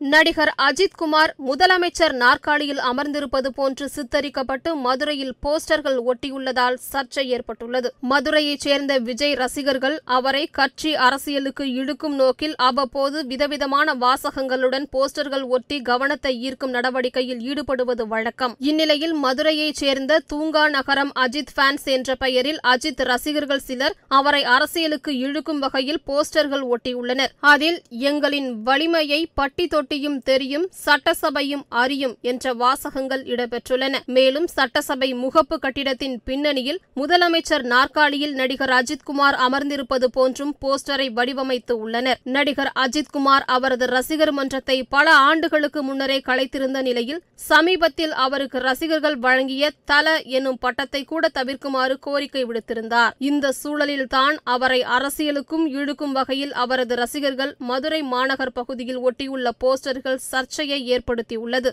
நடிகர் அஜித்குமார் முதலமைச்சர் நாற்காலியில் அமர்ந்திருப்பது போன்று சித்தரிக்கப்பட்டு மதுரையில் போஸ்டர்கள் ஒட்டியுள்ளதால் சர்ச்சை ஏற்பட்டுள்ளது. மதுரையைச் சேர்ந்த விஜய் ரசிகர்கள் அவரை கட்சி அரசியலுக்கு இழுக்கும் நோக்கில் அவ்வப்போது விதவிதமான வாசகங்களுடன் போஸ்டர்கள் ஒட்டி கவனத்தை ஈர்க்கும் நடவடிக்கையில் ஈடுபடுவது வழக்கம். இந்நிலையில் மதுரையைச் சேர்ந்த தூங்கா நகரம் அஜித் ஃபேன்ஸ் என்ற பெயரில் அஜித் ரசிகர்கள் சிலர் அவரை அரசியலுக்கு இழுக்கும் வகையில் போஸ்டர்கள் ஒட்டியுள்ளனர். அதில் எங்களின் வலிமையை பட்டி பாட்டியும் தெரியும் சட்டசபையும் அறியும் என்ற வாசகங்கள் இடம்பெற்றுள்ளன. மேலும் சட்டசபை முகப்பு கட்டிடத்தின் பின்னணியில் முதலமைச்சர் நாற்காலியில் நடிகர் அஜித்குமார் அமர்ந்திருப்பது போன்றும் போஸ்டரை வடிவமைத்து உள்ளனர். நடிகர் அஜித்குமார் அவரது ரசிகர் மன்றத்தை பல ஆண்டுகளுக்கு முன்னரே கலைத்திருந்த நிலையில் சமீபத்தில் அவருக்கு ரசிகர்கள் வழங்கிய தல என்னும் பட்டத்தை கூட தவிர்க்குமாறு கோரிக்கை விடுத்திருந்தார். இந்த சூழலில்தான் அவரை அரசியலுக்கும் இழுக்கும் வகையில் அவரது ரசிகர்கள் மதுரை மாநகர் பகுதியில் ஒட்டியுள்ள போஸ்டர்கள் சர்ச்சையை ஏற்படுத்தியுள்ளது.